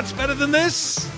What's better than this?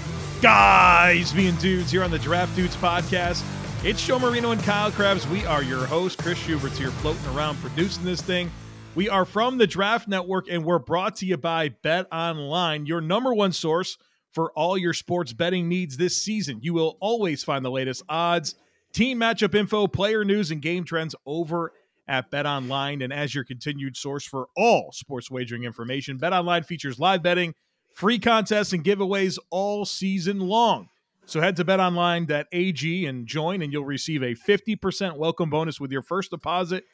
Guys being dudes here on the Draft Dudes podcast. It's Joe Marino and Kyle Crabbs. We are your host. Chris Schubert's here floating around producing this thing. We are from the Draft Network and we're brought to you by Bet Online, your number one source for all your sports betting needs this season. You will always find the latest odds, team matchup info, player news, and game trends over at Bet Online. And as your continued source for all sports wagering information, Bet Online features live betting free contests and giveaways all season long. So head to betonline.ag and join, and you'll receive a 50% welcome bonus with your first deposit.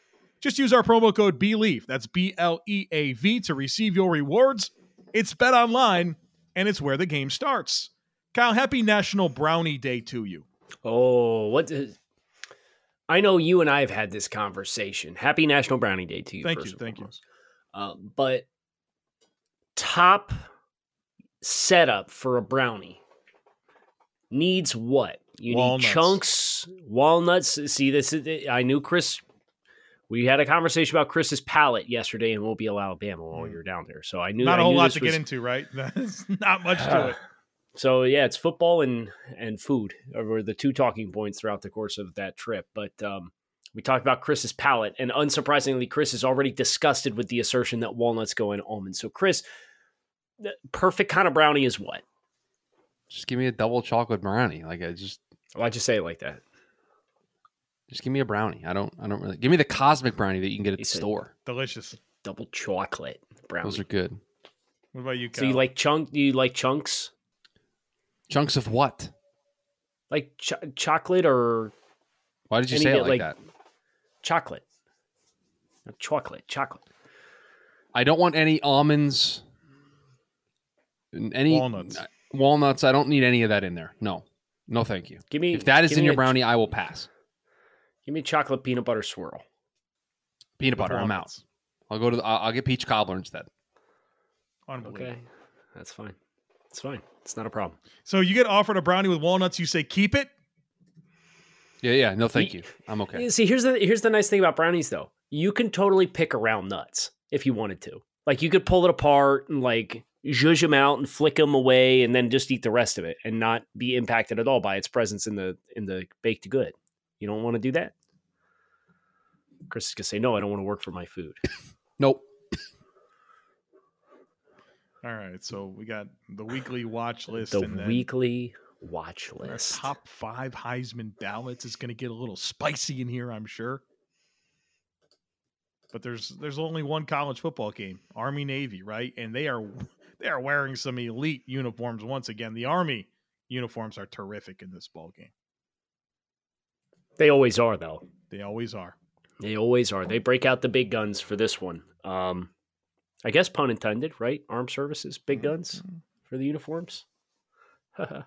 Just use our promo code BLEAV. That's B L E A V to receive your rewards. It's Bet Online, and it's where the game starts. Kyle, happy National Brownie Day to you. Oh, what? Is, I know you and I have had this conversation. Happy National Brownie Day to you. Thank you. Thank you. Uh, but top setup for a brownie needs what? You walnuts. need chunks, walnuts. See, this is, I knew Chris. We had a conversation about Chris's palate yesterday in Mobile, Alabama, while mm. you were down there. So I knew not a whole lot to was, get into, right? That's not much to uh, it. So yeah, it's football and and food were the two talking points throughout the course of that trip. But um, we talked about Chris's palate, and unsurprisingly, Chris is already disgusted with the assertion that walnuts go in almonds. So Chris, the perfect kind of brownie is what? Just give me a double chocolate brownie. Like I just oh, why'd you say it like that? Just give me a brownie. I don't. I don't really. Give me the cosmic brownie that you can get at the store. Delicious. Double chocolate brownie. Those are good. What about you? Kyle? So you like chunk? Do you like chunks? Chunks of what? Like ch- chocolate or? Why did you say it like, like that? Chocolate. Chocolate. Chocolate. I don't want any almonds any walnuts. Uh, walnuts. I don't need any of that in there. No, no, thank you. Give me if that is in your brownie, I will pass. Give me chocolate peanut butter swirl. Peanut butter. I'm out. I'll go to. The, I'll, I'll get peach cobbler instead. Okay, that's fine. It's fine. It's not a problem. So you get offered a brownie with walnuts. You say keep it. Yeah, yeah. No, thank you. I'm okay. See, here's the here's the nice thing about brownies, though. You can totally pick around nuts if you wanted to. Like you could pull it apart and like zhuzh them out and flick them away and then just eat the rest of it and not be impacted at all by its presence in the in the baked good. You don't want to do that? Chris is gonna say, no, I don't want to work for my food. nope. All right, so we got the weekly watch list. The weekly watch list. top five Heisman ballots is going to get a little spicy in here, I'm sure. But there's there's only one college football game, Army Navy, right? And they are they are wearing some elite uniforms once again. The Army uniforms are terrific in this ball game. They always are, though. They always are. They always are. They break out the big guns for this one. Um, I guess pun intended, right? Armed services, big guns mm-hmm. for the uniforms. I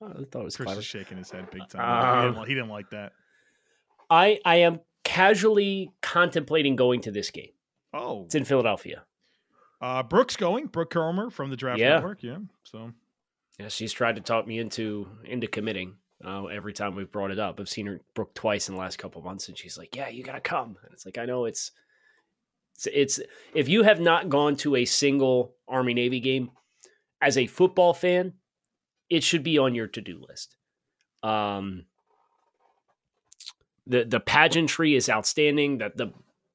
thought it was Chris clever. is shaking his head big time. Um, he, didn't, he didn't like that. I I am casually contemplating going to this game. Oh, it's in Philadelphia. Uh, Brooke's going. Brooke Kromer from the Draft yeah. Network. Yeah. So. Yeah, she's tried to talk me into into committing. Uh, every time we've brought it up, I've seen her Brooke twice in the last couple months, and she's like, "Yeah, you gotta come." And it's like, I know it's, it's, it's if you have not gone to a single Army Navy game as a football fan, it should be on your to do list. Um, the the pageantry is outstanding. That the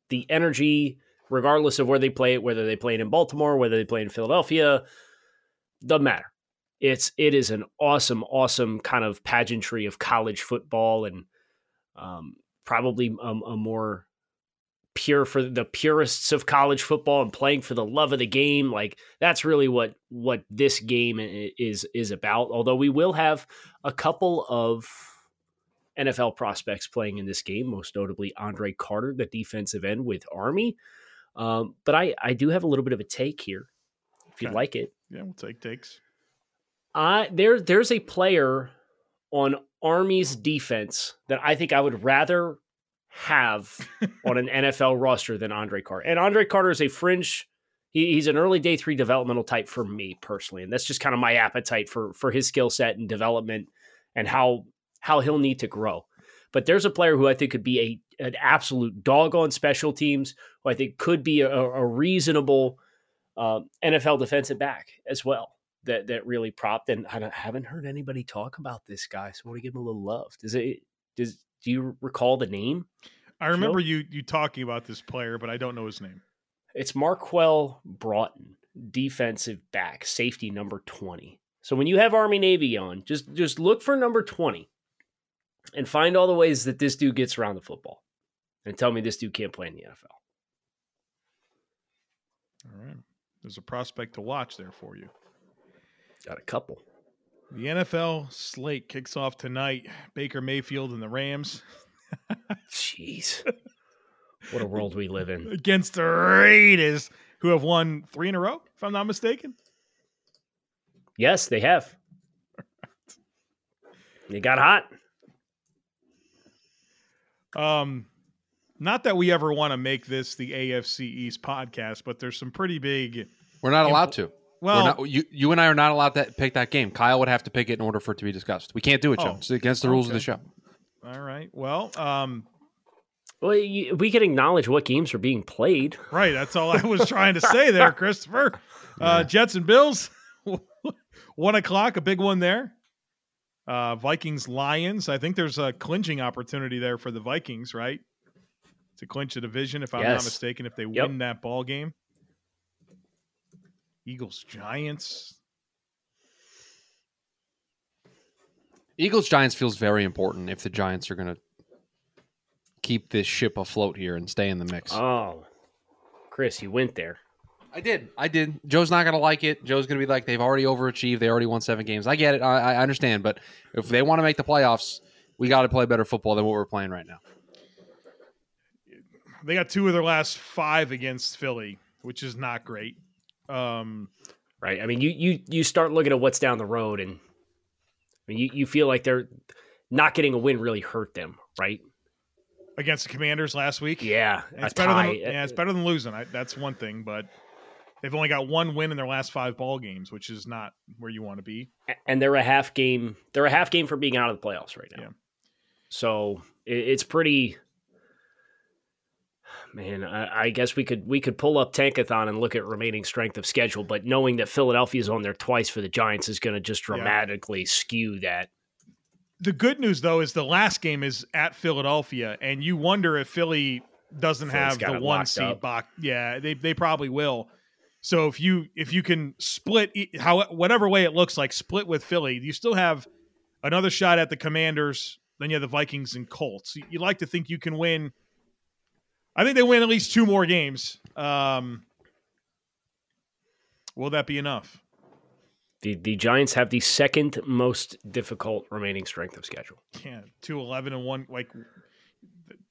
the energy, regardless of where they play it, whether they play it in Baltimore, whether they play in Philadelphia, doesn't matter. It's it is an awesome, awesome kind of pageantry of college football, and um, probably a, a more pure for the purists of college football and playing for the love of the game. Like that's really what what this game is is about. Although we will have a couple of NFL prospects playing in this game most notably Andre Carter the defensive end with Army um, but I I do have a little bit of a take here if you'd like it yeah we'll take takes uh there there's a player on Army's defense that I think I would rather have on an NFL roster than Andre Carter. And Andre Carter is a fringe. He, he's an early day three developmental type for me personally, and that's just kind of my appetite for for his skill set and development and how how he'll need to grow. But there's a player who I think could be a an absolute dog on special teams, who I think could be a, a reasonable uh, NFL defensive back as well. That that really propped, and I haven't heard anybody talk about this guy, so I want to give him a little love. Does it? Does do you recall the name? I remember you you talking about this player, but I don't know his name. It's Marquel Broughton, defensive back, safety number 20. So when you have Army Navy on, just just look for number 20 and find all the ways that this dude gets around the football. And tell me this dude can't play in the NFL. All right. There's a prospect to watch there for you. Got a couple. The NFL slate kicks off tonight. Baker Mayfield and the Rams. Jeez. What a world we live in. Against the Raiders, who have won three in a row, if I'm not mistaken. Yes, they have. They got hot. Um, not that we ever want to make this the AFC East podcast, but there's some pretty big. We're not allowed to. Well, not, you you and I are not allowed to pick that game. Kyle would have to pick it in order for it to be discussed. We can't do it, Joe. Oh, it's against the rules okay. of the show. all right. Well, um, Well, you, we can acknowledge what games are being played. right. That's all I was trying to say there, Christopher. Uh, Jets and Bills, one o'clock, a big one there. Uh, Vikings Lions. I think there's a clinching opportunity there for the Vikings, right? To clinch a division, if I'm not mistaken, if they Yep. win that ball game. Eagles Giants. Eagles Giants feels very important if the Giants are going to keep this ship afloat here and stay in the mix. Oh, Chris, you went there. I did. I did. Joe's not going to like it. Joe's going to be like, they've already overachieved. They already won seven games. I get it. I, I understand. But if they want to make the playoffs, we got to play better football than what we're playing right now. They got two of their last five against Philly, which is not great. Um, Right. I mean, you you you start looking at what's down the road, and I mean, you, you feel like they're not getting a win really hurt them, right? against the Commanders last week. Yeah, it's better tie. than yeah, it's better than losing. I, that's one thing, but they've only got one win in their last five ball games, which is not where you want to be. and they're a half game. They're a half game for being out of the playoffs right now. Yeah. So it, it's pretty. Man, I, I guess we could we could pull up Tankathon and look at remaining strength of schedule, but knowing that Philadelphia's on there twice for the Giants is going to just Yeah. dramatically skew that. The good news though is the last game is at Philadelphia, and you wonder if Philly doesn't Philly's have the one seed box. Yeah, they they probably will. So if you if you can split how whatever way it looks like, split with Philly, you still have another shot at the Commanders. Then you have the Vikings and Colts. You like to think you can win. I think they win at least two more games. Um, will that be enough? The the Giants have the second most difficult remaining strength of schedule. Yeah, two eleven and one. Like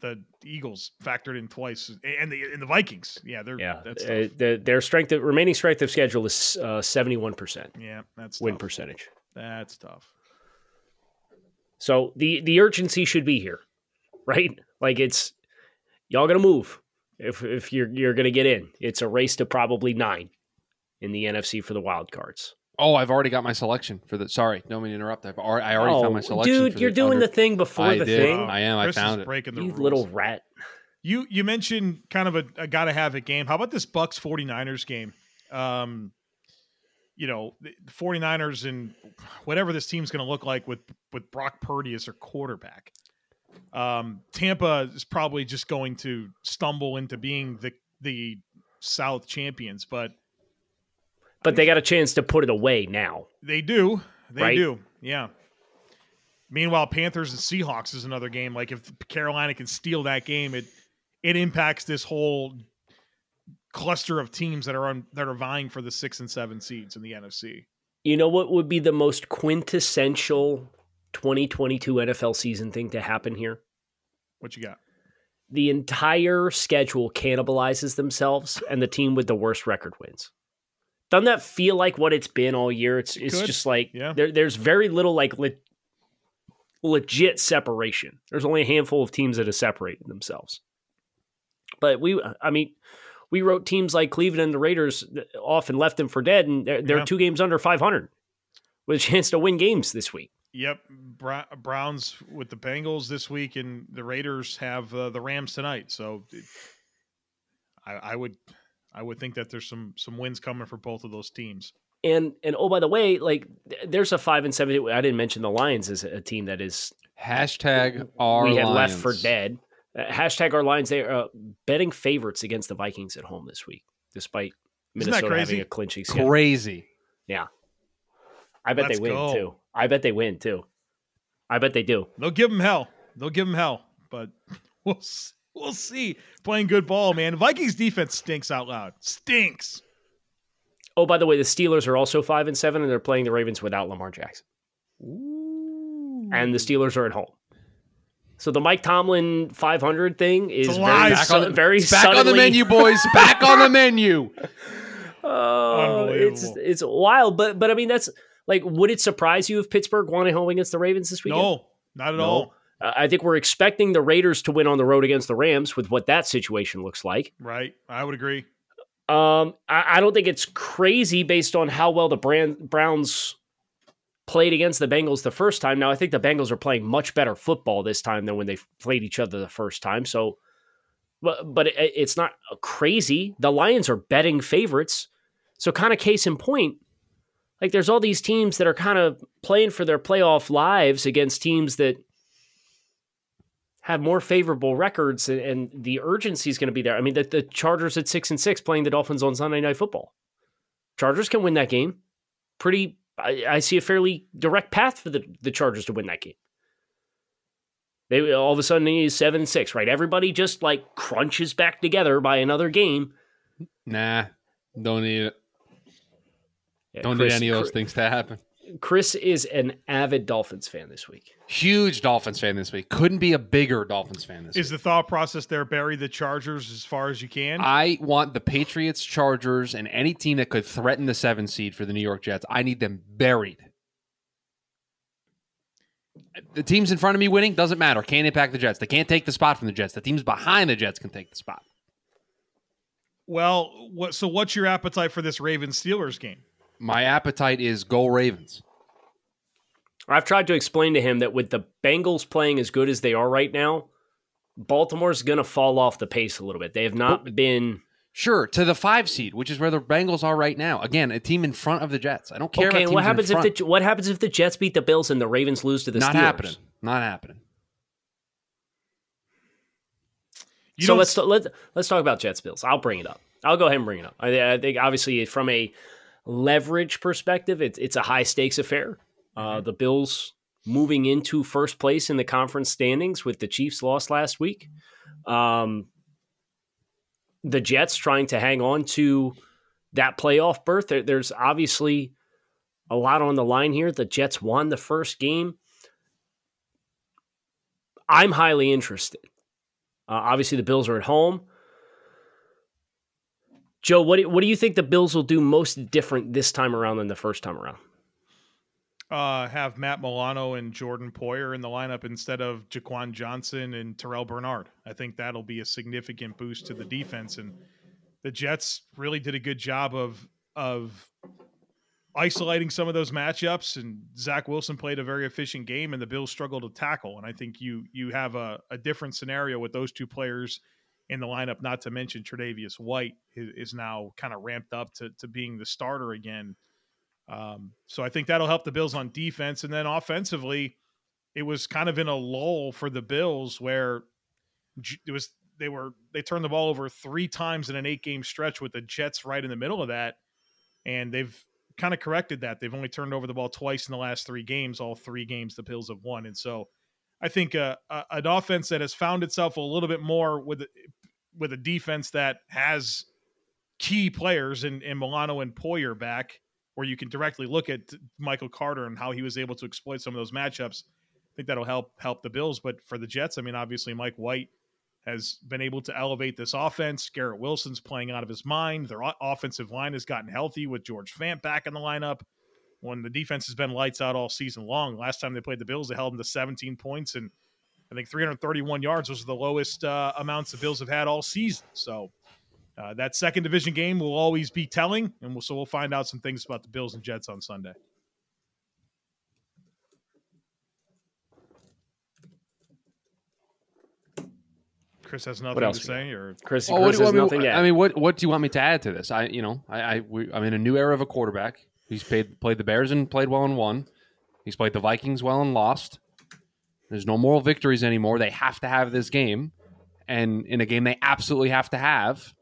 the, the Eagles factored in twice, and the and the Vikings. Yeah, they're Yeah, That's uh, the, their strength of, remaining strength of schedule is seventy one percent yeah, that's win tough. percentage. That's tough. So the the urgency should be here, right? Like it's y'all gonna move if if you're you're gonna get in. It's a race to probably nine in the NFC for the wild cards. Oh, I've already got my selection for the. Sorry, don't mean to interrupt. I've already, I already found my selection. Oh, dude, for you're the doing under- the thing before I the did. thing. I am. I Chris found is it. breaking the you rules. little rat. You you mentioned kind of a, a gotta have it game. How about this Bucks 49ers game? Um, you know, the 49ers and whatever this team's going to look like with with Brock Purdy as their quarterback. Um, Tampa is probably just going to stumble into being the the South champions, but but they got a chance to put it away now. They do. They right? do. Yeah. Meanwhile, Panthers and Seahawks is another game. Like if Carolina can steal that game, it it impacts this whole cluster of teams that are on that are vying for the six and seven seeds in the NFC. You know what would be the most quintessential 2022 NFL season thing to happen here? What you got? The entire schedule cannibalizes themselves, and the team with the worst record wins. Doesn't that feel like what it's been all year? It's it's just like Yeah. there, there's very little like le- legit separation. There's only a handful of teams that have separated themselves. But we, I mean, we wrote teams like Cleveland and the Raiders off and left them for dead, and they're, they're Yeah. two games under 500 with a chance to win games this week. Yep, Bra- Browns with the Bengals this week, and the Raiders have uh, the Rams tonight. So, I, I would, I would think that there's some some wins coming for both of those teams. And and oh by the way, like there's a five and seven. I didn't mention the Lions as a team that is Hashtag our we had Lions. left for dead. Uh, hashtag our Lions. They are uh, betting favorites against the Vikings at home this week, despite Isn't that Minnesota having a clinching schedule. Crazy. I bet Let's they win go. too. I bet they win too. I bet they do. They'll give them hell. They'll give them hell, but we'll s- we'll see. Playing good ball, man. Vikings defense stinks out loud. Stinks. Oh, by the way, the Steelers are also five and seven, and they're playing the Ravens without Lamar Jackson. And the Steelers are at home. So the Mike Tomlin 500 thing is very. Back, su- on, the, very back on the menu, boys. Back on the menu. Oh, it's it's wild, but but I mean that's like, would it surprise you if Pittsburgh won at home against the Ravens this weekend? No, not at No. all. Uh, I think we're expecting the Raiders to win on the road against the Rams with what that situation looks like. Right. I would agree. Um, I, I don't think it's crazy based on how well the Brand, Browns played against the Bengals the first time. Now, I think the Bengals are playing much better football this time than when they played each other the first time. So, but but it, it's not crazy. The Lions are betting favorites. So, kind of case in point, like there's all these teams that are kind of playing for their playoff lives against teams that have more favorable records, and, and the urgency is going to be there. I mean, the, the Chargers at six and six playing the Dolphins on Sunday Night Football. Chargers can win that game. Pretty, I, I see a fairly direct path for the, the Chargers to win that game. They all of a sudden need seven and six, right? Everybody just like crunches back together by another game. Nah, don't need it. Yeah, Don't Chris, need any of those Chris- things to happen. Chris is an avid Dolphins fan this week. Huge Dolphins fan this week. Couldn't be a bigger Dolphins fan this Is week. the thought process there bury the Chargers as far as you can? I want the Patriots, Chargers, and any team that could threaten the seven seed for the New York Jets. I need them buried. The teams in front of me winning doesn't matter. Can't impact the Jets. They can't take the spot from the Jets. The teams behind the Jets can take the spot. well, what? So, what's your appetite for this Ravens Steelers game? My appetite is go Ravens. I've tried to explain to him that with the Bengals playing as good as they are right now, Baltimore's going to fall off the pace a little bit. They have not been Sure, to the five seed, which is where the Bengals are right now. Again, a team in front of the Jets. I don't care okay. what happens if the what happens if the Jets beat the Bills and the Ravens lose to the Not Steelers? happening. Not happening. You so let's let's let's talk about Jets Bills. I'll bring it up. I'll go ahead and bring it up. I, I think obviously from a leverage perspective, it's it's a high stakes affair. Uh, the Bills moving into first place in the conference standings with the Chiefs lost last week. Um, the Jets trying to hang on to that playoff berth. There, there's obviously a lot on the line here. The Jets won the first game. I'm highly interested. Uh, obviously, the Bills are at home. Joe, what do, what do you think the Bills will do most different this time around than the first time around? uh, have Matt Milano and Jordan Poyer in the lineup instead of Jaquan Johnson and Terrel Bernard. I think that'll be a significant boost to the defense. And the Jets really did a good job of of isolating some of those matchups. And Zach Wilson played a very efficient game, and the Bills struggled to tackle. And I think you you have a, a different scenario with those two players in the lineup. Not to mention Tre'Davious White is, now kind of ramped up to to being the starter again Um, so I think that'll help the Bills on defense. And then offensively, it was kind of in a lull for the Bills where it was they were they turned the ball over three times in an eight game stretch with the Jets right in the middle of that, and they've kind of corrected that. They've only turned over the ball twice in the last three games. All three games the Bills have won, and so I think uh, uh, an offense that has found itself a little bit more with with a defense that has key players in, in Milano and Poyer back, where you can directly look at Michael Carter and how he was able to exploit some of those matchups. I think that'll help help the Bills. But for the Jets, I mean, obviously Mike White has been able to elevate this offense. Garrett Wilson's playing out of his mind. Their offensive line has gotten healthy with George Fant back in the lineup. When the defense has been lights out all season long, last time they played the Bills, they held them to 17 points and I think 331 yards. Those are the lowest uh, amounts the Bills have had all season. So uh, that second division game will always be telling, and we'll, so we'll find out some things about the Bills and Jets on Sunday. Chris has nothing to say, or Chris, oh, Chris what, has I mean, nothing yet. I mean, what what do you want me to add to this? I, you know, I, I we, I'm in a new era of a quarterback. He's played played the Bears and played well and won. He's played the Vikings well and lost. There's no moral victories anymore. They have to have this game, and in a game they absolutely have to have.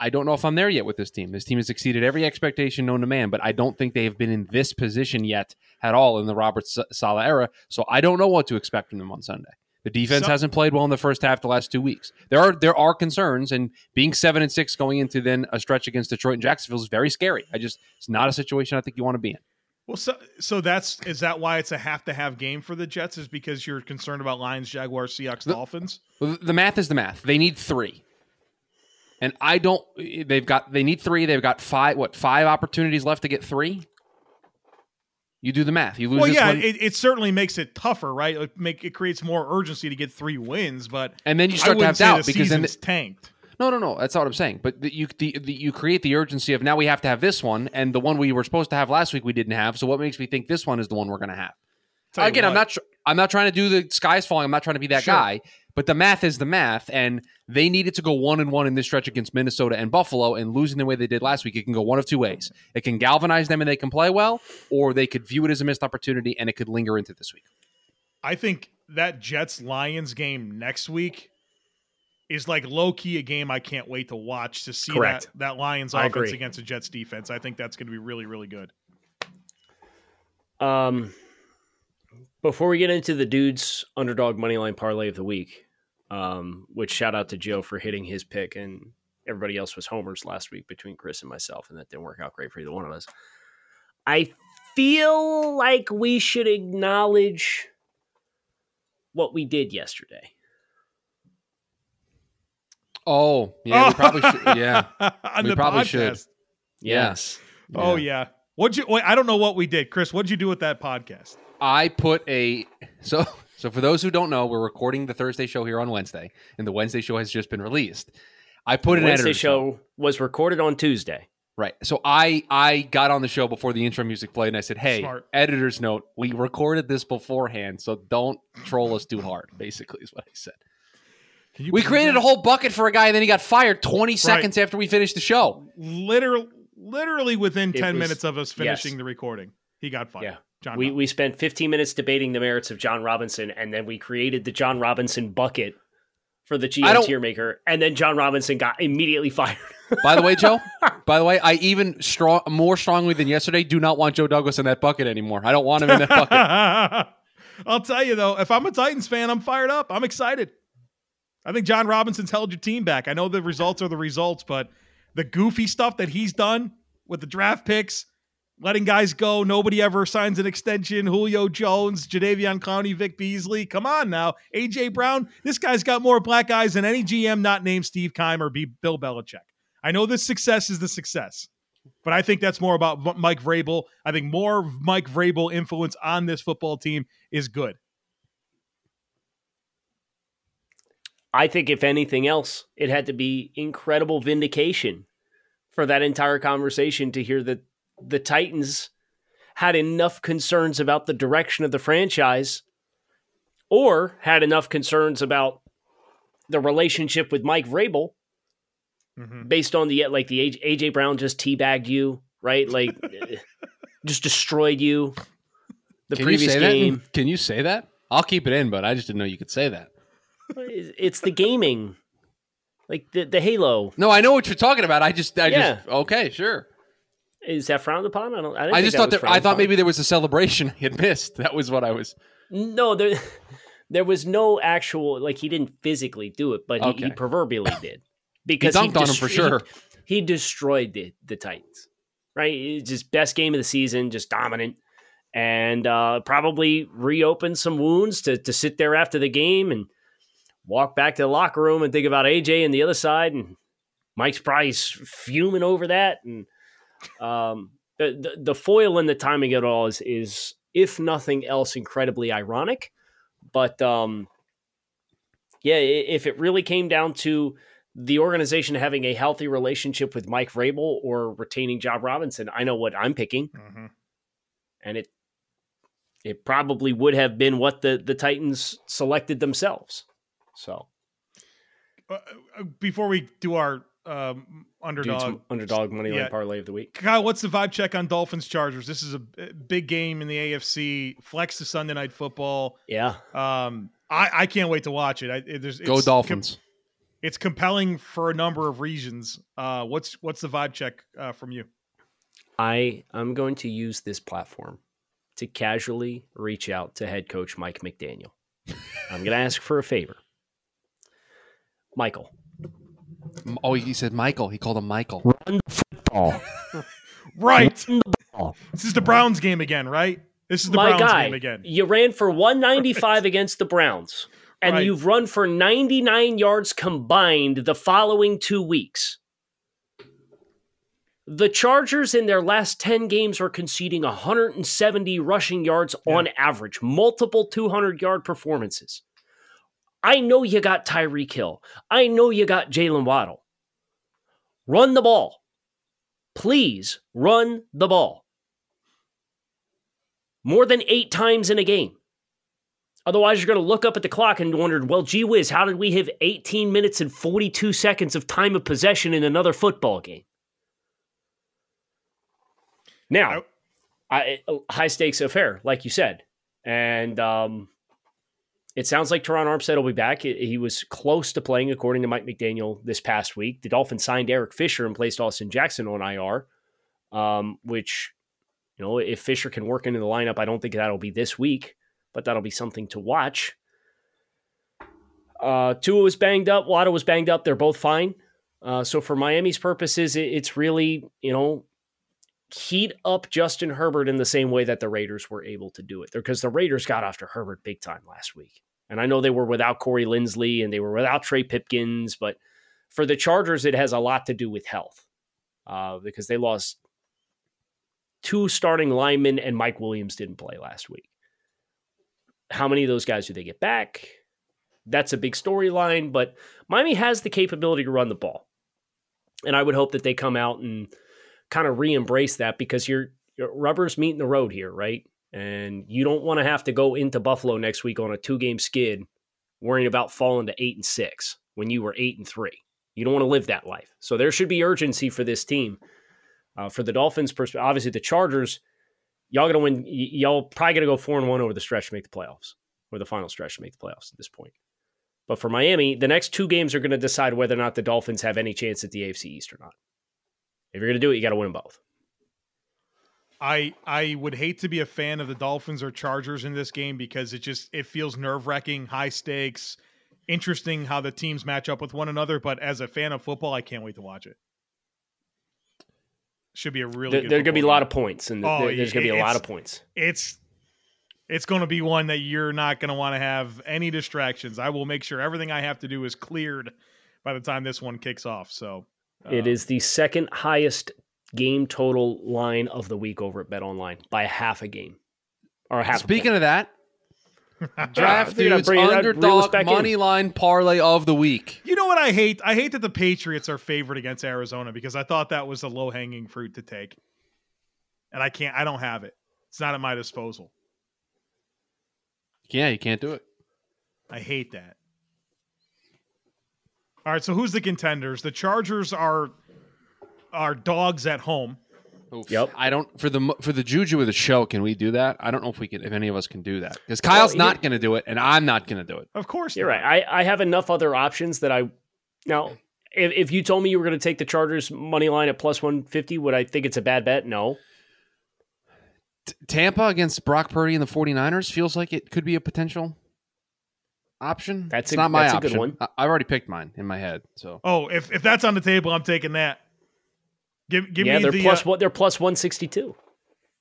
I don't know if I'm there yet with this team. This team has exceeded every expectation known to man, but I don't think they have been in this position yet at all in the Robert Saleh era. So I don't know what to expect from them on Sunday. The defense so, hasn't played well in the first half the last two weeks. There are there are concerns, and being seven and six going into then a stretch against Detroit and Jacksonville is very scary. I just it's not a situation I think you want to be in. Well, so so that's is that why it's a have to have game for the Jets? Is because you're concerned about Lions, Jaguars, Seahawks, the, Dolphins? The math is the math. They need three, and I don't. Eh, they've got they need three. They've got five. What five opportunities left to get three? You do the math. You lose. Well, yeah, it, it certainly makes it tougher, right? It make it creates more urgency to get three wins, but and then you start to have doubt the because then it's tanked. No, no, no. That's not what I'm saying. But the, you the, the, you create the urgency of now we have to have this one, and the one we were supposed to have last week we didn't have. So what makes me think this one is the one we're going to have? Again, I'm not. Tr- I'm not trying to do the sky's falling. I'm not trying to be that sure. guy. But the math is the math, and they needed to go one and one in this stretch against Minnesota and Buffalo, and losing the way they did last week, it can go one of two ways. It can galvanize them and they can play well, or they could view it as a missed opportunity and it could linger into this week. I think that Jets Lions game next week is like low key a game I can't wait to watch to see Correct. that that Lions offense against the Jets defense. I think that's going to be really really good. Um, before we get into the dudes underdog moneyline parlay of the week, um, which shout out to Joe for hitting his pick, and everybody else was homers last week between Chris and myself, and that didn't work out great for either one of us. I feel like we should acknowledge what we did yesterday. Oh, yeah, we probably should. Yeah, we probably podcast. should. Yes. Yeah. Oh yeah. What'd you? Wait, I don't know what we did, Chris. What'd you do with that podcast? I put a so so for those who don't know, we're recording the Thursday show here on Wednesday, and the Wednesday show has just been released. I put the an Wednesday show note. was recorded on Tuesday. Right. So I I got on the show before the intro music played, and I said, "Hey, Smart. editor's note: we recorded this beforehand, so don't troll us too hard." Basically, is what I said. We created that? a whole bucket for a guy, and then he got fired 20 seconds after we finished the show. Literally, literally within It ten was- minutes of us finishing yes. the recording, he got fired. Yeah. Jon. We Robinson. we spent 15 minutes debating the merits of Jon Robinson, and then we created the Jon Robinson bucket for the I GM don't- tier maker, and then Jon Robinson got immediately fired. By the way, Joe. by the way, I even strong more strongly than yesterday do not want Joe Douglas in that bucket anymore. I don't want him in that bucket. I'll tell you though, if I'm a Titans fan, I'm fired up. I'm excited. I think Jon Robinson's held your team back. I know the results are the results, but the goofy stuff that he's done with the draft picks, letting guys go, nobody ever signs an extension. Julio Jones, Jadeveon Clowney, Vic Beasley. Come on now, AJ Brown. This guy's got more black eyes than any GM not named Steve Keim or Bill Belichick. I know this success is the success, but I think that's more about Mike Vrabel. I think more Mike Vrabel influence on this football team is good. I think, if anything else, it had to be incredible vindication for that entire conversation to hear that the Titans had enough concerns about the direction of the franchise or had enough concerns about the relationship with Mike Vrabel Mhm. based on the like the AJ Brown just teabagged you, right? Like just destroyed you. The Can previous you game. that? Can you say that? I'll keep it in, but I just didn't know you could say that. It's the gaming, like the the Halo. No, I know what you're talking about. I just, I Yeah. just, okay, sure. Is that frowned upon? I don't. I, didn't I just thought was that I thought upon. maybe there was a celebration I had missed. That was what I was. no there. There was no actual like he didn't physically do it, but he, he proverbially did because he dunked on him for sure. He, he destroyed the the Titans. Right, it's just best game of the season, just dominant, and uh, probably reopened some wounds to to sit there after the game and walk back to the locker room and think about AJ and the other side, and Mike's probably fuming over that, and um, the, the foil in the timing at all is is if nothing else incredibly ironic, but um, yeah, if it really came down to the organization having a healthy relationship with Mike Vrabel or retaining Jon Robinson, I know what I'm picking, Mhm. and it it probably would have been what the the Titans selected themselves. So Uh, uh, before we do our um, dude's underdog, underdog money line Yeah. parlay of the week. Kyle, what's the vibe check on Dolphins Chargers? This is a big game in the AFC. Flex to Sunday Night Football. Yeah, Um, I, I can't wait to watch it. I, it there's, Go it's Dolphins. com- it's compelling for a number of reasons. Uh, what's what's the vibe check uh, from you? I I'm going to use this platform to casually reach out to head coach Mike McDaniel. I'm going to ask for a favor. Michael, oh, he said Michael. He called him Michael. ball. Right. ball. This is the Browns game again, right? This is the My Browns guy, game again. you ran for 195 against the Browns, and Right. you've run for 99 yards combined the following two weeks. The Chargers in their last 10 games are conceding 170 rushing yards on average, multiple 200 yard performances. I know you got Tyreek Hill. I know you got Jaylen Waddle. Run the ball. Please run the ball. More than eight times in a game. Otherwise, you're going to look up at the clock and wonder, well, gee whiz, how did we have 18 minutes and 42 seconds of time of possession in another football game? Now, I, high stakes affair, like you said. And um, it sounds like Terron Armstead will be back. He, was close to playing, according to Mike McDaniel, this past week. The Dolphins signed Eric Fisher and placed Austin Jackson on IR, um, which, you know, if Fisher can work into the lineup, I don't think that'll be this week, but that'll be something to watch. Uh, Tua was banged up. Waddle was banged up. They're both fine. Uh, so for Miami's purposes, it, it's really, you know, heat up Justin Herbert in the same way that the Raiders were able to do it. Because the Raiders got after Herbert big time last week. And I know they were without Corey Linsley and they were without Trey Pipkins, but for the Chargers, it has a lot to do with health uh, because they lost two starting linemen and Mike Williams didn't play last week. How many of those guys do they get back? That's a big storyline, but Miami has the capability to run the ball. And I would hope that they come out and kind of re-embrace that because you're, you're rubber's meeting the road here, right? And you don't want to have to go into Buffalo next week on a two-game skid, worrying about falling to eight and six when you were eight and three. You don't want to live that life. So there should be urgency for this team. Uh, for the Dolphins, pers- obviously the Chargers, y'all gonna win. y- Y'all probably gonna go four and one over the stretch to make the playoffs, or the final stretch to make the playoffs at this point. But for Miami, the next two games are going to decide whether or not the Dolphins have any chance at the AFC East or not. If you're going to do it, you got to win them both. I I would hate to be a fan of the Dolphins or Chargers in this game because it just it feels nerve wracking, high stakes, interesting how the teams match up with one another. But as a fan of football, I can't wait to watch it. Should be a really There, good there going to be a oh, lot of points, and Oh, there's going to be a lot of points. it's it's going to be one that you're not going to want to have any distractions. I will make sure everything I have to do is cleared by the time this one kicks off. So It uh, the second highest game total line of the week over at Bet Online by half a game, or a half. Speaking of that, I draft figured I'd dudes bring it- I'd reel us underdog back in. money line parlay of the week. You know what I hate? I hate that the Patriots are favored against Arizona because I thought that was a low hanging fruit to take, and I can't. I don't have it. It's not at my disposal. Yeah, you can't do it. I hate that. All right, so who's the contenders? The Chargers are are dogs at home. Oof. Yep. I don't for the for the juju of the show. Can we do that? I don't know if we can. If any of us can do that, because Kyle's Well, not going to do it, and I'm not going to do it. Of course, You're not. right. I, I have enough other options that I now. If, if you told me you were going to take the Chargers money line at plus one fifty, would I think it's a bad bet? No. T- Tampa against Brock Purdy and the 49ers feels like it could be a potential option. That's It's a- not my that's a option. good one. I, I've already picked mine in my head. So Oh, if if that's on the table, I'm taking that. Give give yeah, me they're the plus uh, what? They're plus one sixty two.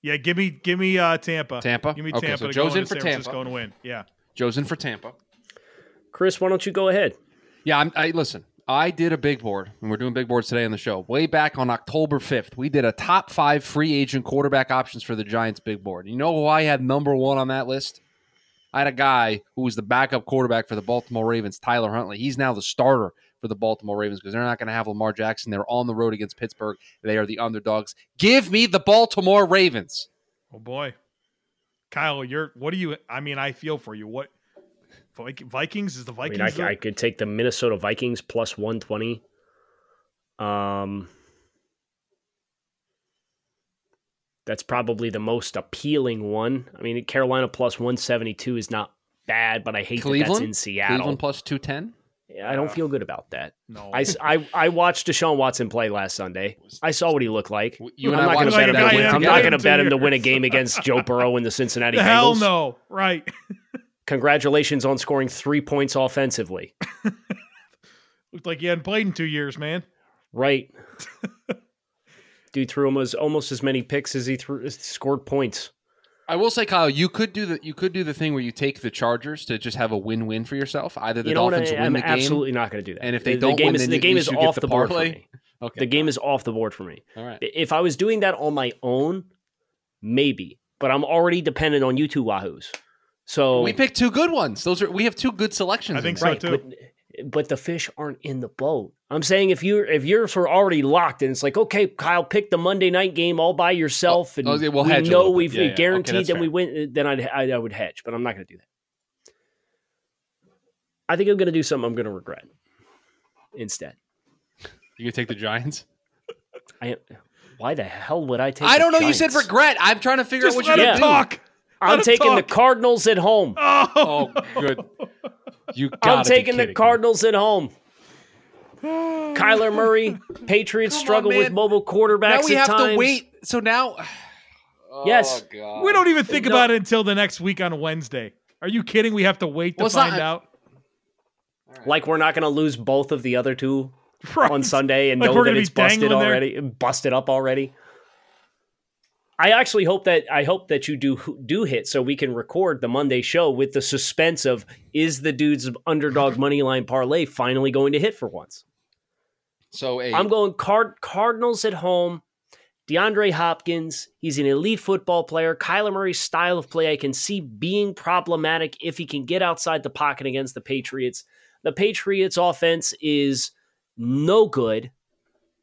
yeah. Give me give me uh, Tampa. Tampa? Give me Okay, Tampa. so Joe's in for San Tampa. Going to win. Yeah. Joe's in for Tampa. Chris, why don't you go ahead? Yeah, I'm, I listen. I did a big board, and we're doing big boards today on the show. Way back on October 5th, we did a top five free agent quarterback options for the Giants big board. You know who I had number one on that list? I had a guy who was the backup quarterback for the Baltimore Ravens, Tyler Huntley. He's now the starter for the Baltimore Ravens because they're not going to have Lamar Jackson. They're on the road against Pittsburgh. They are the underdogs. Give me the Baltimore Ravens. Oh boy, Kyle, you're. What do you? I mean, I feel for you. What? Vikings is the I Vikings. mean, I, I could take the Minnesota Vikings plus one twenty. Um, that's probably the most appealing one. I mean, Carolina plus one seventy two is not bad, but I hate that that's in Seattle. Cleveland plus 210. Yeah, I don't feel good about that. no. I, I, I watched Deshaun Watson play last Sunday. I saw what he looked like. You and I'm not going to bet him. To win, I'm not going to bet him to win a game against Joe Burrow and the Cincinnati the hell Bengals. no. Right. Congratulations on scoring three points offensively. Looked like you hadn't played in two years, man. Right. Dude threw him as almost as many picks as he threw, scored points. I will say, Kyle, you could do the you could do the thing where you take the Chargers to just have a win win for yourself. Either the you know? Dolphins I, win I'm the game, absolutely not going to do that. and if they the, don't the game win, is the game is off the the board for me. Okay, The game is off the board for me. all right. If I was doing that on my own, maybe, but I'm already dependent on you two wahoos. So We picked two good ones. Those are we have two good selections. I think so, right, too. but but the fish aren't in the boat. I'm saying if you're if yours were already locked and it's like okay, Kyle, pick the Monday night game all by yourself, oh, and oh, yeah, we'll we know we've Yeah, yeah. Okay, guaranteed that's that we fair. win. Uh, then I'd, I I would hedge, but I'm not going to do that. I think I'm going to do something I'm going to regret instead. You gonna take the Giants? I why the hell would I take? I don't know. You said regret. I'm trying to figure Just out what you're him gonna talk. Do. I'm Let him taking the. Cardinals at home. Oh, Oh, good. You gotta I'm taking the kidding me. Cardinals at home. Kyler Murray, Patriots Come on, struggle with mobile quarterbacks. Now we at have times. to wait. So now, Yes. Oh, we don't even think No. about it until the next week on Wednesday. Are you kidding? We have to wait to Well, it's not- find out. Like we're not going to lose both of the other two Right. on Sunday and Like know that it's busted dangling there? already, busted up already. I actually hope that I hope that you do do hit so we can record the Monday show with the suspense of is the dude's underdog money line parlay finally going to hit for once. So I'm going Card- Cardinals at home. DeAndre Hopkins, he's an elite football player. Kyler Murray's style of play I can see being problematic if he can get outside the pocket against the Patriots. The Patriots offense is no good,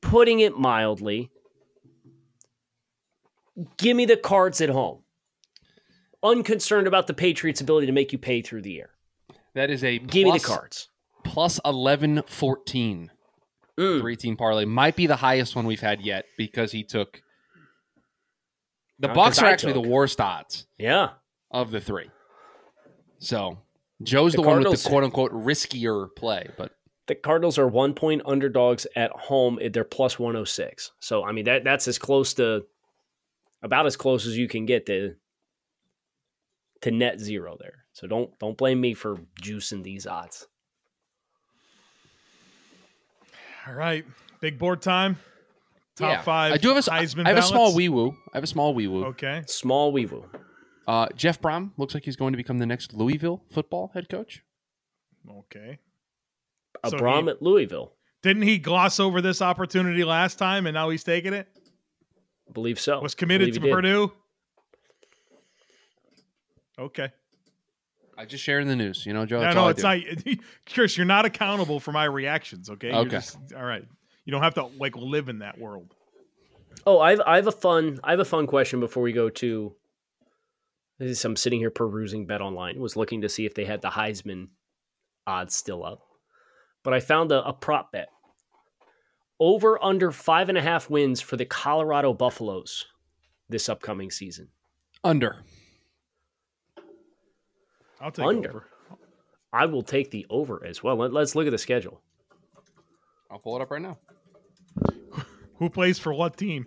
putting it mildly. Give me the cards at home. Unconcerned about the Patriots' ability to make you pay through the year. that is a Give me the cards. plus 11 14 Mm. three team parlay might be the highest one we've had yet because he took the Not bucks are I actually took. the worst odds Yeah. of the three so joe's The the, one with the quote unquote riskier play but The Cardinals are one point underdogs at home. They're plus 106. So, I mean, that that's as close to, about as close as you can get to, to net zero there. So don't don't blame me for juicing these odds. All right, big board time. Top yeah. five. i do have a, s- Heisman I have a small ballots. wee woo i have a small wee woo Okay. Small weevil. uh, jeff brohm looks like he's going to become the next louisville football head coach Okay. A So Brohm he- at Louisville. Didn't he gloss over this opportunity last time, and now he's taking it? I believe so. Was committed to. Purdue. Okay. i just sharing the news you know joe No, no, all I it's not. Chris, you're not accountable for my reactions. Okay. You're Okay. just- all right. You don't have to like live in that world. Oh, I've I have a fun I have a fun question before we go to. This is I'm sitting here perusing Bet Online. Was looking to see if they had the Heisman odds still up, but I found a, a prop bet. Over under five and a half wins for the Colorado Buffaloes this upcoming season. Under. I'll take Under. over. I will take the over as well. Let, us look at the schedule. I'll pull it up right now. Who plays for what team?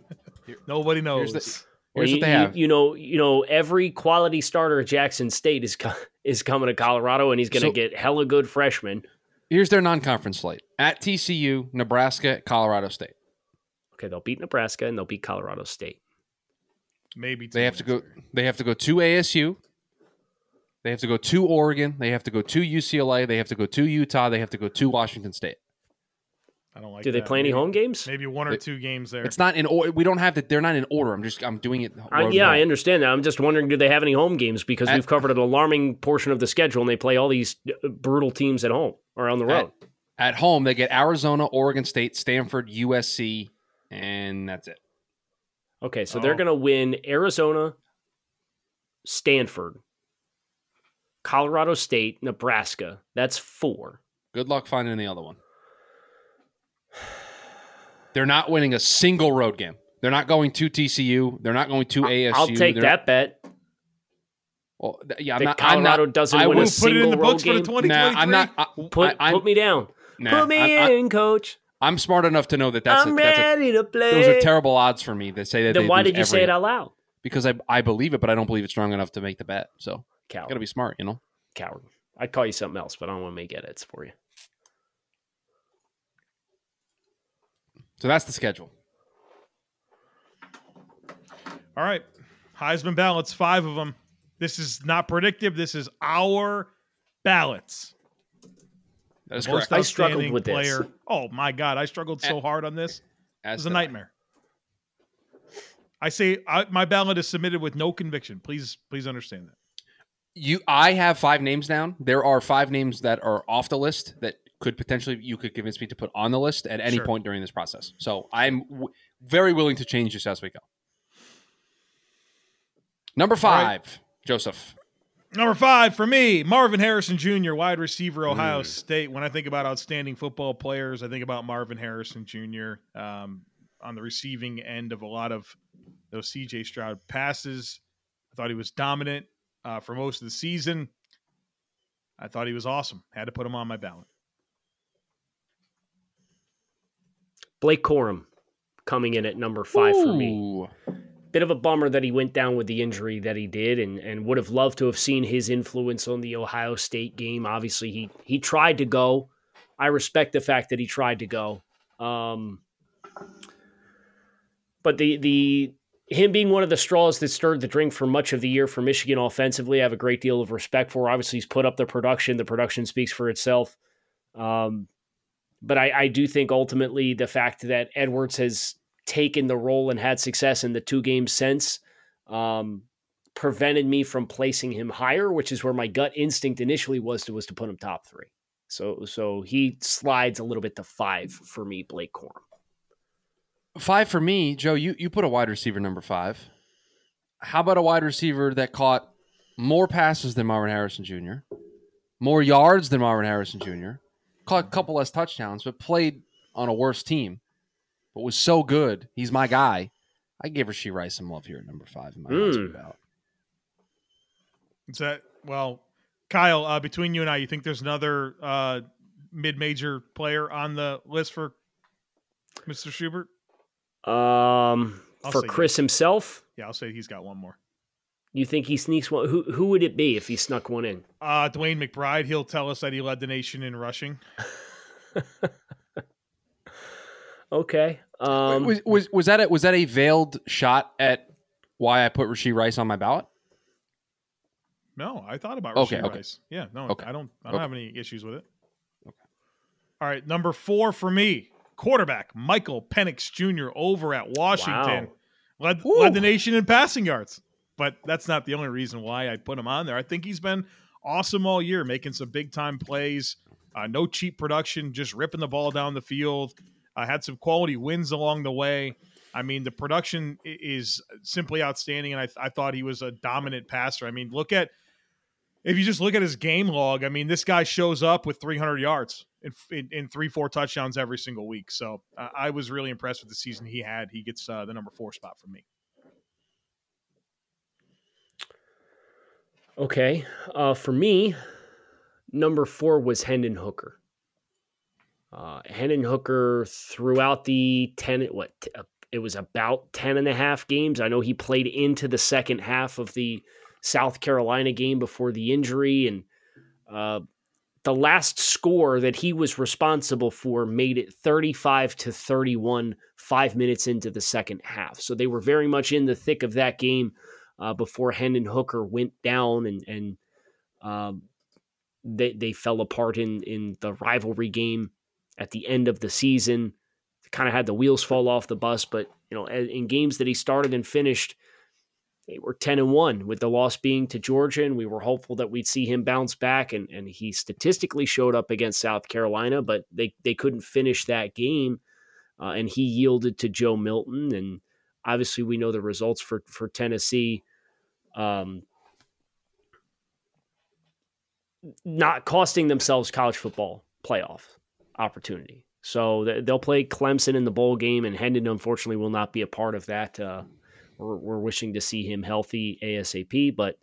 Nobody knows. Here's the- Well, Here's you, what they you- have. You, know, you know, every quality starter at Jackson State is co- is coming to Colorado, and he's going to So- get hella good freshmen. Here's their non-conference slate: at TCU, Nebraska, Colorado State. Okay, they'll beat Nebraska and they'll beat Colorado State. Maybe They have to go. They have to go to ASU. They have to go to Oregon. They have to go to UCLA. They have to go to Utah. They have to go to Washington State. I don't like. Do they that. play any Maybe- home games? Maybe one or It- two games there. It's not in order. We don't have that. They're not in order. I'm just. I'm doing it. I, yeah. I understand that. I'm just wondering, do they have any home games? Because At- we've covered an alarming portion of the schedule, and they play all these uh, brutal teams at home or on the road. At home, they get Arizona, Oregon State, Stanford, USC, and that's it. Okay, so they're Oh. going to win Arizona, Stanford, Colorado State, Nebraska. That's four. Good luck finding the other one. They're not winning a single road game. They're not going to TCU. They're not going to ASU. I'll take They're- that bet. Well, th- yeah, I'm that not. I'm not, doesn't I win a will put it in the road books for the game. 2023. Nah, I'm not. I, Put I, put me down. nah, put me I'm, in, coach. I'm smart enough to know that that's. I'm a, that's a, ready to play. those are terrible odds for me that say that. Then they why lose did you say it out loud? Because I I believe it, but I don't believe it's strong enough to make the bet. So Coward. got to be smart, you know. Coward. I'd call you something else, but I don't want to make edits for you. So that's the schedule. All right. Heisman ballots, five of them. This is not predictive. This is our ballots. That is Most correct. I struggled with this. player. Oh my god, I struggled so hard on this. It As was a nightmare. I say I, my ballot is submitted with no conviction. Please, please understand that. You, I have five names down. There are five names that are off the list that could potentially you could convince me to put on the list at any Sure. point during this process. So I'm w- very willing to change this as we go. Number five, right. Joseph. Number five for me, Marvin Harrison Jr., wide receiver, Ohio Mm. State. When I think about outstanding football players, I think about Marvin Harrison Jr. Um, on the receiving end of a lot of those CJ Stroud passes. I thought he was dominant uh, for most of the season. I thought he was awesome. Had to put him on my ballot. Blake Corum coming in at number five for me. Bit of a bummer that he went down with the injury that he did, and, and would have loved to have seen his influence on the Ohio State game. Obviously, he he tried to go. I respect the fact that he tried to go. Um, but the the him being one of the straws that stirred the drink for much of the year for Michigan offensively, I have a great deal of respect for. Obviously, he's put up the production. The production speaks for itself. Um, but I, I do think ultimately the fact that Edwards has taken the role and had success in the two games since um, prevented me from placing him higher, which is where my gut instinct initially was to was to put him top three. So so he slides a little bit to five for me, Blake Corum. Five for me, Joe. You you put a wide receiver number five. How about a wide receiver that caught more passes than Marvin Harrison Jr., more yards than Marvin Harrison Jr., caught a couple less touchdowns, but played on a worse team, but was so good. He's my guy. I gave Rashee Rice some love here at number five in my Mm. Heisman ballot. Is that well, Kyle? Uh, between you and I, you think there's another uh, mid-major player on the list for Mr. Schubert? Um, I'll for say Chris himself, Yeah, I'll say he's got one more. you think he sneaks one? Who who would it be if he snuck one in? Uh, DeWayne McBride, he'll tell us that he led the nation in rushing. Okay. Um, was, was was that a, was that a veiled shot at why I put Rashee Rice on my ballot? No, I thought about Okay, Rashee okay. Rice. Yeah, no, Okay. I don't. I don't Okay. have any issues with it. All right, number four for me, quarterback Michael Penix Jr. over at Washington, led Woo. led the nation in passing yards. But that's not the only reason why I put him on there. I think he's been awesome all year, making some big time plays. Uh, no cheap production, just ripping the ball down the field. Uh, had some quality wins along the way. I mean, the production is simply outstanding, and I, I thought he was a dominant passer. I mean, look at if you just look at his game log, I mean, this guy shows up with 300 yards in, in, in three, four touchdowns every single week. So uh, I was really impressed with the season he had. He gets uh, the number four spot from me. Okay. Uh, for me, number four was Hendon Hooker. Uh, Hendon Hooker throughout the 10, what, uh, it was about 10 and a half games. I know he played into the second half of the South Carolina game before the injury. And uh, the last score that he was responsible for made it 35 to 31 five minutes into the second half. So they were very much in the thick of that game uh, before Hendon Hooker went down and, and um, they, they fell apart in, in the rivalry game at the end of the season. Kind of had the wheels fall off the bus, but you know, in games that he started and finished, they were 10 and 1 with the loss being to Georgia and we were hopeful that we'd see him bounce back and, and he statistically showed up against South Carolina but they, they couldn't finish that game uh, and he yielded to Joe Milton and obviously we know the results for for Tennessee. Um, not costing themselves college football playoff opportunity so they'll play Clemson in the bowl game, and Hendon unfortunately will not be a part of that. Uh, we're, we're, wishing to see him healthy ASAP, but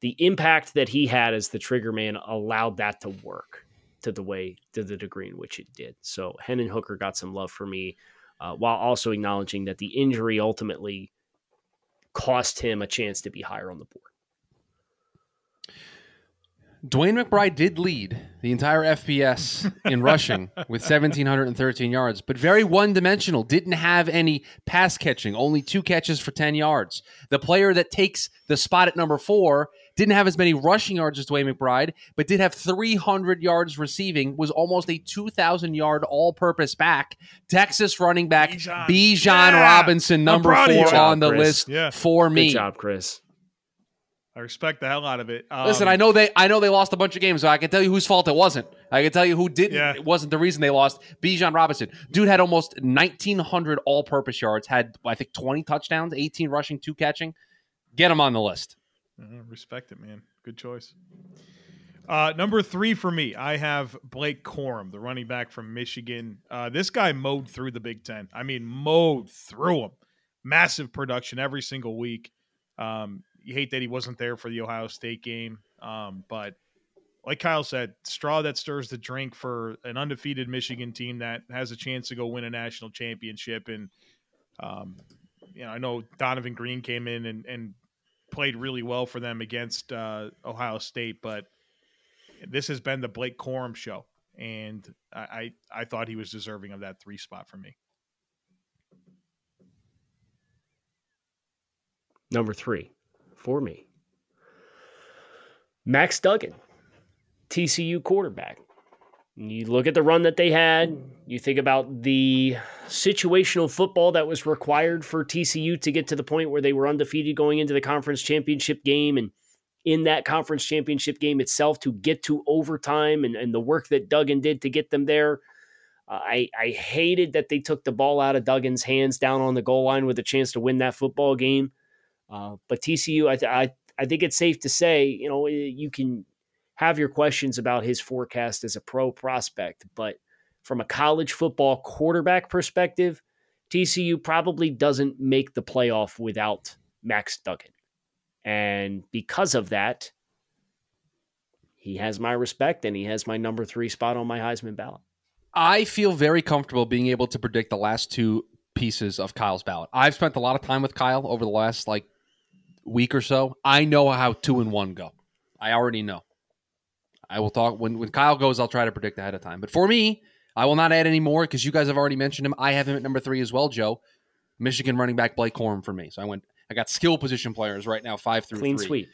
the impact that he had as the trigger man allowed that to work to the way to the degree in which it did. So Hendon Hooker got some love for me, uh, while also acknowledging that the injury ultimately cost him a chance to be higher on the board. DeWayne McBride did lead the entire FBS in rushing with 1,713 yards, but very one dimensional. Didn't have any pass catching, only two catches for 10 yards. The player that takes the spot at number four didn't have as many rushing yards as DeWayne McBride, but did have 300 yards receiving, was almost a 2,000 yard all purpose back. Texas running back Bijan, yeah. Robinson, number four on the Chris. list yeah. for me. Good job, Chris. I respect the hell out of it. Um, Listen, I know they I know they lost a bunch of games, so I can tell you whose fault it wasn't. I can tell you who didn't. Yeah. It wasn't the reason they lost. Bijan Robinson, dude, had almost 1,900 all-purpose yards. Had I think 20 touchdowns, 18 rushing, two catching. Get him on the list. Uh, respect it, man. Good choice. Uh, number three for me, I have Blake Corum, the running back from Michigan. Uh, this guy mowed through the Big Ten. I mean, mowed through them. Massive production every single week. Um, you hate that he wasn't there for the Ohio State game. Um, but like Kyle said, straw that stirs the drink for an undefeated Michigan team that has a chance to go win a national championship. And, um, you know, I know Donovan Green came in and, and played really well for them against uh, Ohio State, but this has been the Blake Corum show. And I, I, I thought he was deserving of that three spot for me. Number three for me. Max Duggan, TCU quarterback. You look at the run that they had, you think about the situational football that was required for TCU to get to the point where they were undefeated going into the conference championship game. And in that conference championship game itself, to get to overtime and, and the work that Duggan did to get them there. I, I hated that they took the ball out of Duggan's hands down on the goal line with a chance to win that football game. Uh, but TCU, I, I, I think it's safe to say, you know, you can have your questions about his forecast as a pro prospect, but from a college football quarterback perspective, TCU probably doesn't make the playoff without Max Duggan. And because of that, he has my respect and he has my number three spot on my Heisman ballot. I feel very comfortable being able to predict the last two pieces of Kyle's ballot. I've spent a lot of time with Kyle over the last like week or so, I know how two and one go. I already know. I will talk when when Kyle goes. I'll try to predict ahead of time. But for me, I will not add any more because you guys have already mentioned him. I have him at number three as well, Joe. Michigan running back Blake Corum for me. So I went. I got skill position players right now, five through clean three sweep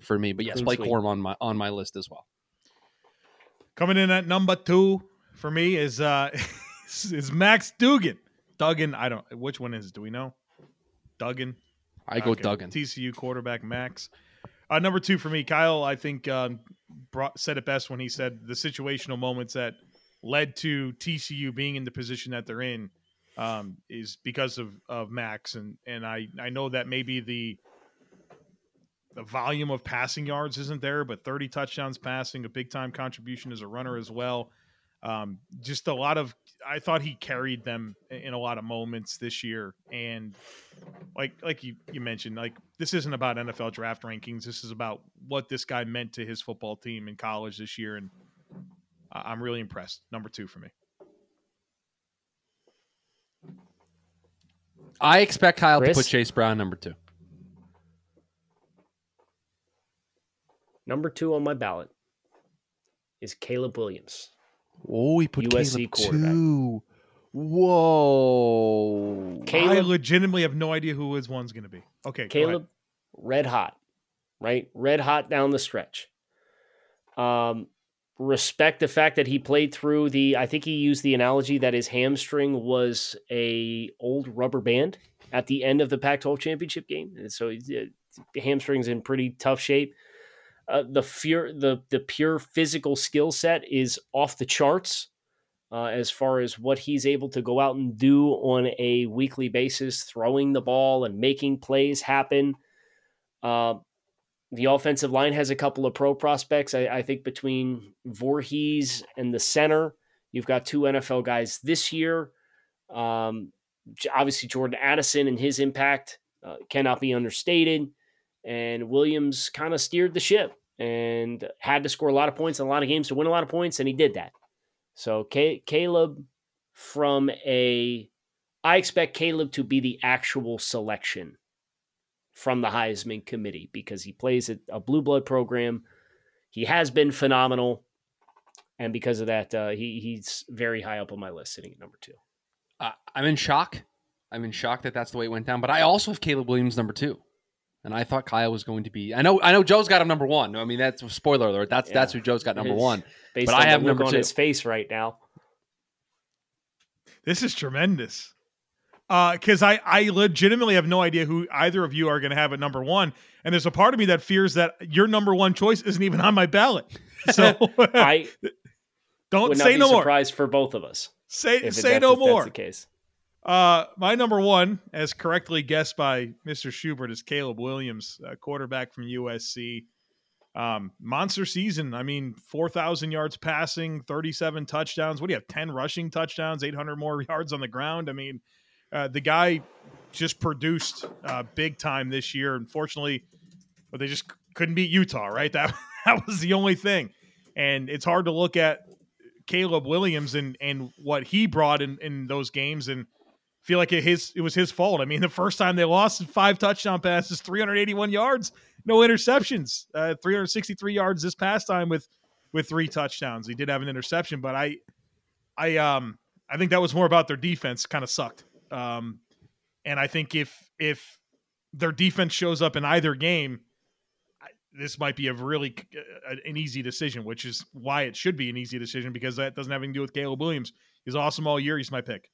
for me. But yes, clean Blake sweep. Corum on my on my list as well. Coming in at number two for me is uh is Max Dugan. Duggan. I don't. Which one is? Do we know? Duggan. I go okay. Duggan. TCU quarterback Max. Uh, number two for me, Kyle. I think um, brought, said it best when he said the situational moments that led to TCU being in the position that they're in um, is because of, of Max, and and I I know that maybe the the volume of passing yards isn't there, but 30 touchdowns passing, a big time contribution as a runner as well. Um, just a lot of, I thought he carried them in a lot of moments this year. And like, like you, you mentioned, like this isn't about NFL draft rankings. This is about what this guy meant to his football team in college this year. And I'm really impressed. Number two for me. I expect Kyle Chris? to put Chase Brown number two. Number two on my ballot is Caleb Williams. Oh, he put USC Caleb quarterback. two. Whoa. I legitimately have no idea who his one's going to be. Okay. Caleb, red hot, right? Red hot down the stretch. Um, respect the fact that he played through the. I think he used the analogy that his hamstring was a old rubber band at the end of the Pac-12 championship game, and so he's, uh, hamstring's in pretty tough shape. Uh, the fear, the the pure physical skill set is off the charts. Uh, as far as what he's able to go out and do on a weekly basis, throwing the ball and making plays happen. Uh, the offensive line has a couple of pro prospects. I, I think between Vorhees and the center, you've got two NFL guys this year. Um, obviously, Jordan Addison and his impact uh, cannot be understated. And Williams kind of steered the ship and had to score a lot of points in a lot of games to win a lot of points, and he did that. So Ca- Caleb, from a, I expect Caleb to be the actual selection from the Heisman committee because he plays at a blue blood program. He has been phenomenal, and because of that, uh, he he's very high up on my list, sitting at number two. Uh, I'm in shock. I'm in shock that that's the way it went down. But I also have Caleb Williams number two, and I thought Kyle was going to be. I know. I know. Joe's got him number one. I mean, that's spoiler alert. That's Yeah. that's who Joe's got number His- one. Based But on I have the look number on two. his face right now. This is tremendous. Uh, because I, I legitimately have no idea who either of you are going to have at number one. And there's a part of me that fears that your number one choice isn't even on my ballot. So I don't would not say be no more. surprised for both of us. Say, say that's- no if that's more. the case. Uh, my number one, as correctly guessed by Mr. Schubert, is Caleb Williams, quarterback from USC. Um, monster season. I mean, 4,000 yards passing, 37 touchdowns. What do you have? 10 rushing touchdowns, 800 more yards on the ground. I mean, uh, the guy just produced uh, big time this year. Unfortunately, but they just couldn't beat Utah, right? That that was the only thing. And it's hard to look at Caleb Williams and and what he brought in in those games and feel like it his it was his fault. I mean, the first time they lost five touchdown passes, 381 yards, no interceptions, uh, 363 yards this past time with with three touchdowns. He did have an interception, but I I um I think that was more about their defense kind of sucked. Um and I think if if their defense shows up in either game, this might be a really uh, an easy decision, which is why it should be an easy decision because that doesn't have anything to do with Caleb Williams. He's awesome all year. He's my pick.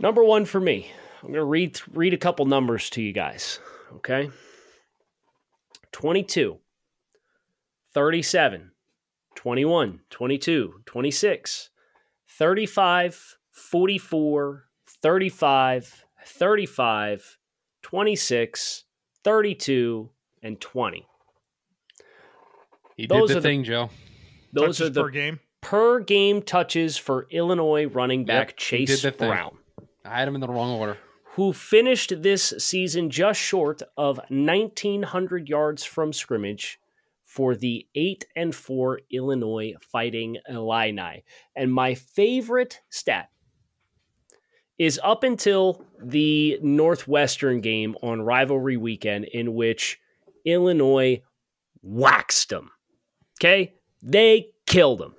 Number one for me. I'm going to read read a couple numbers to you guys. Okay. 22, 37, 21, 22, 26, 35, 44, 35, 35, 26, 32, and 20. He Those did are the the- thing, Joe. Those Touches are the per game. per game touches for Illinois running back Yep, he Chase did the thing. Brown. I had him in the wrong order. who finished this season just short of 1900 yards from scrimmage for the 8 and 4 Illinois Fighting Illini. And my favorite stat is up until the Northwestern game on rivalry weekend in which Illinois waxed them. Okay? They killed them.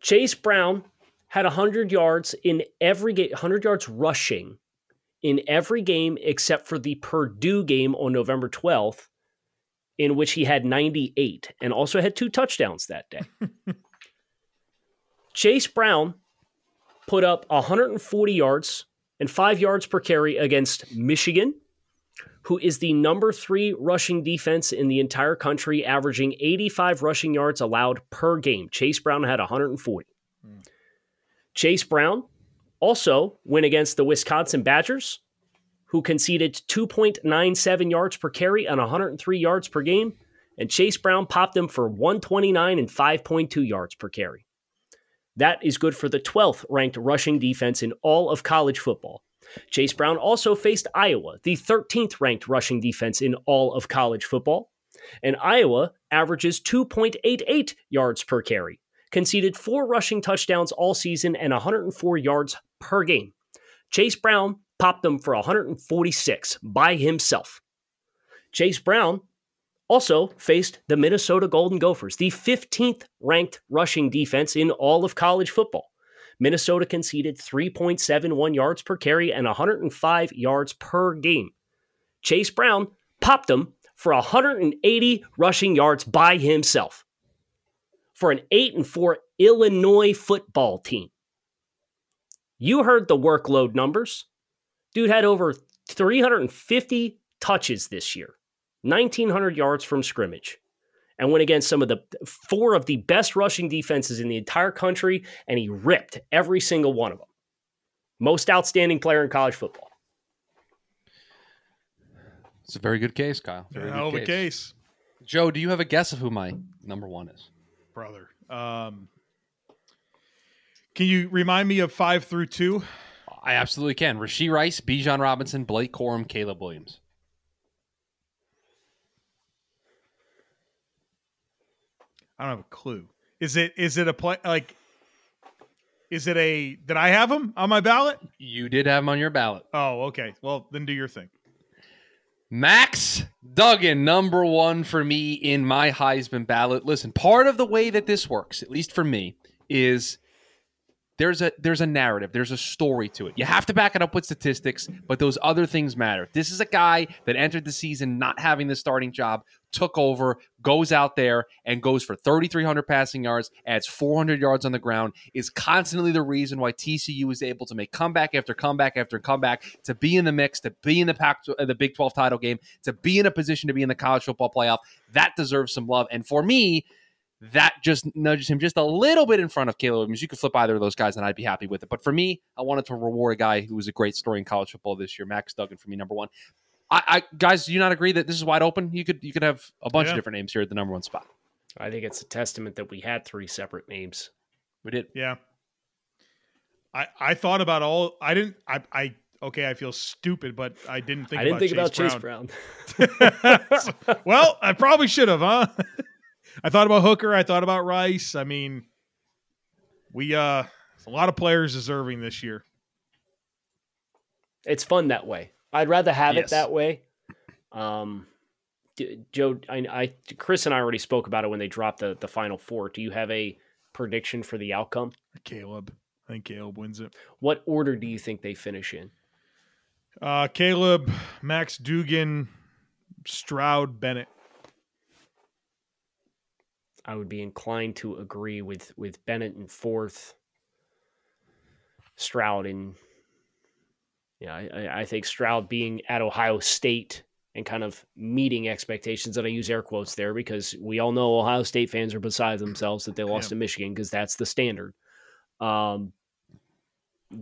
Chase Brown had 100 yards in every game, 100 yards rushing in every game except for the Purdue game on November 12th, in which he had 98 and also had two touchdowns that day. Chase Brown put up 140 yards and five yards per carry against Michigan, who is the number three rushing defense in the entire country, averaging 85 rushing yards allowed per game. Chase Brown had 140. Chase Brown also went against the Wisconsin Badgers, who conceded 2.97 yards per carry and 103 yards per game, and Chase Brown popped them for 129 and 5.2 yards per carry. That is good for the 12th ranked rushing defense in all of college football. Chase Brown also faced Iowa, the 13th ranked rushing defense in all of college football. And Iowa averages 2.88 yards per carry, conceded four rushing touchdowns all season and 104 yards per game. Chase Brown popped them for 146 by himself. Chase Brown also faced the Minnesota Golden Gophers, the 15th ranked rushing defense in all of college football. Minnesota conceded 3.71 yards per carry and 105 yards per game. Chase Brown popped them for 180 rushing yards by himself for an 8 and 4 Illinois football team. You heard the workload numbers. Dude had over 350 touches this year, 1,900 yards from scrimmage, and went against some of the four of the best rushing defenses in the entire country, and he ripped every single one of them. Most outstanding player in college football. It's a very good case, Kyle. Very Hell of good a case, Joe, do you have a guess of who my number one is? Brother. Um, can you remind me of five through two? I absolutely can. Rashee Rice, Bijan Robinson, Blake Corum, Caleb Williams. I don't have a clue. Is it is it a play like? Is it a? Did I have him on my ballot? You did have him on your ballot. Oh, okay. Well, then do your thing. Max Duggan, number one for me in my Heisman ballot. Listen, part of the way that this works, at least for me, is there's a there's a narrative, there's a story to it. You have to back it up with statistics, but those other things matter. This is a guy that entered the season not having the starting job, took over, goes out there and goes for 3,300 passing yards, adds 400 yards on the ground, is constantly the reason why TCU is able to make comeback after comeback after comeback, to be in the mix, to be in the Pac, uh, the Big 12 title game, to be in a position to be in the college football playoff. That deserves some love. And for me, that just nudges him just a little bit in front of Caleb Williams. You could flip either of those guys, and I'd be happy with it. But for me, I wanted to reward a guy who was a great story in college football this year, Max Duggan. For me, number one. I, I guys, do you not agree that this is wide open? You could you could have a bunch Yeah. of different names here at the number one spot. I think it's a testament that we had three separate names. We did. Yeah. I I thought about all. I didn't. I I okay. I feel stupid, but I didn't think. I didn't about think Chase about Chase Brown. Brown. well, I probably should have, huh? I thought about Hooker. I thought about Rice. I mean, we uh, a lot of players deserving this year. it's fun that way. I'd rather have Yes. it that way. Um, Joe, I, I, Chris and I already spoke about it when they dropped the the final four. Do you have a prediction for the outcome? Caleb. I think Caleb wins it. What order do you think they finish in? Uh, Caleb, Max Dugan, Stroud, Bennett. I would be inclined to agree with with Bennett in fourth, Stroud in. Yeah, I, I- think Stroud being at Ohio State and kind of meeting expectations, and I use air quotes there because we all know Ohio State fans are beside themselves that they lost Yeah. to Michigan because that's the standard. Um,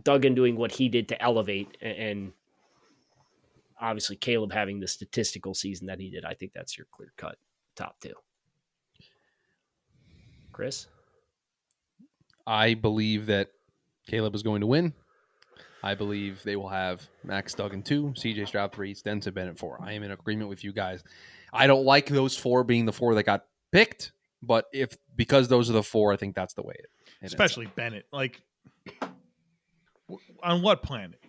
Duggan doing what he did to elevate, and obviously Caleb having the statistical season that he did. I think that's your clear cut top two. Chris? I believe that Caleb is going to win. I believe they will have Max Duggan two, CJ Stroud three, Stetson Bennett four. I am in agreement with you guys. I don't like those four being the four that got picked, but if because those are the four, I think that's the way it. it ends up. especially Bennett. Like, on what planet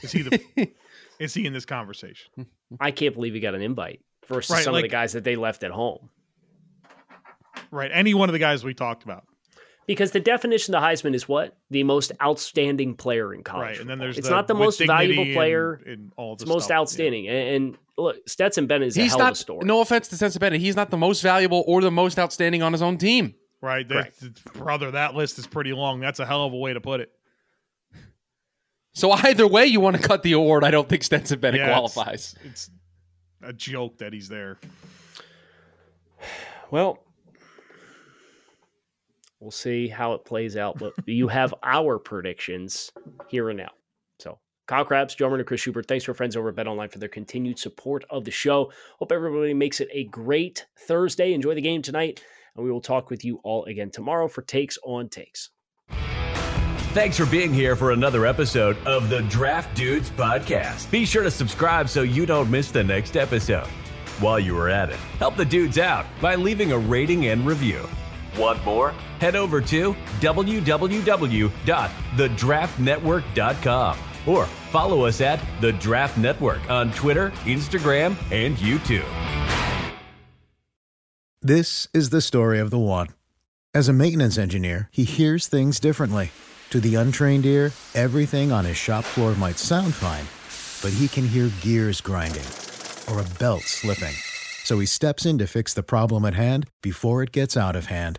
is he the? is he in this conversation? I can't believe he got an invite versus Right, some of the guys that they left at home. Right. Any one of the guys we talked about. Because the definition of the Heisman is what? The most outstanding player in college. right. And then there's it's the, not the most valuable and- player. and, all the it's most stuff. Yeah. outstanding. And, and look, Stetson Bennett is a He's hell of a story. No offense to Stetson Bennett, he's not the most valuable or the most outstanding on his own team. Right. That, brother, that list is pretty long. That's a hell of a way to put it. So either way, you want to cut the award. I don't think Stetson Bennett Yeah, it's- qualifies. It's a joke that he's there. Well, we'll see how it plays out. But you have our predictions here and now. So Kyle Crabbs, Joe Marino, Chris Schubert. Thanks to our friends over at BetOnline for their continued support of the show. Hope everybody makes it a great Thursday. Enjoy the game tonight, and we will talk with you all again tomorrow for Takes on Takes. Thanks for being here for another episode of the Draft Dudes Podcast. Be sure to subscribe so you don't miss the next episode. While you are at it, help the dudes out by leaving a rating and review. Want more? Head over to www.thedraftnetwork.com or follow us at The Draft Network on Twitter, Instagram, and YouTube. This is the story of the one. As a maintenance engineer, he hears things differently. To the untrained ear, everything on his shop floor might sound fine, but he can hear gears grinding or a belt slipping. So he steps in to fix the problem at hand before it gets out of hand.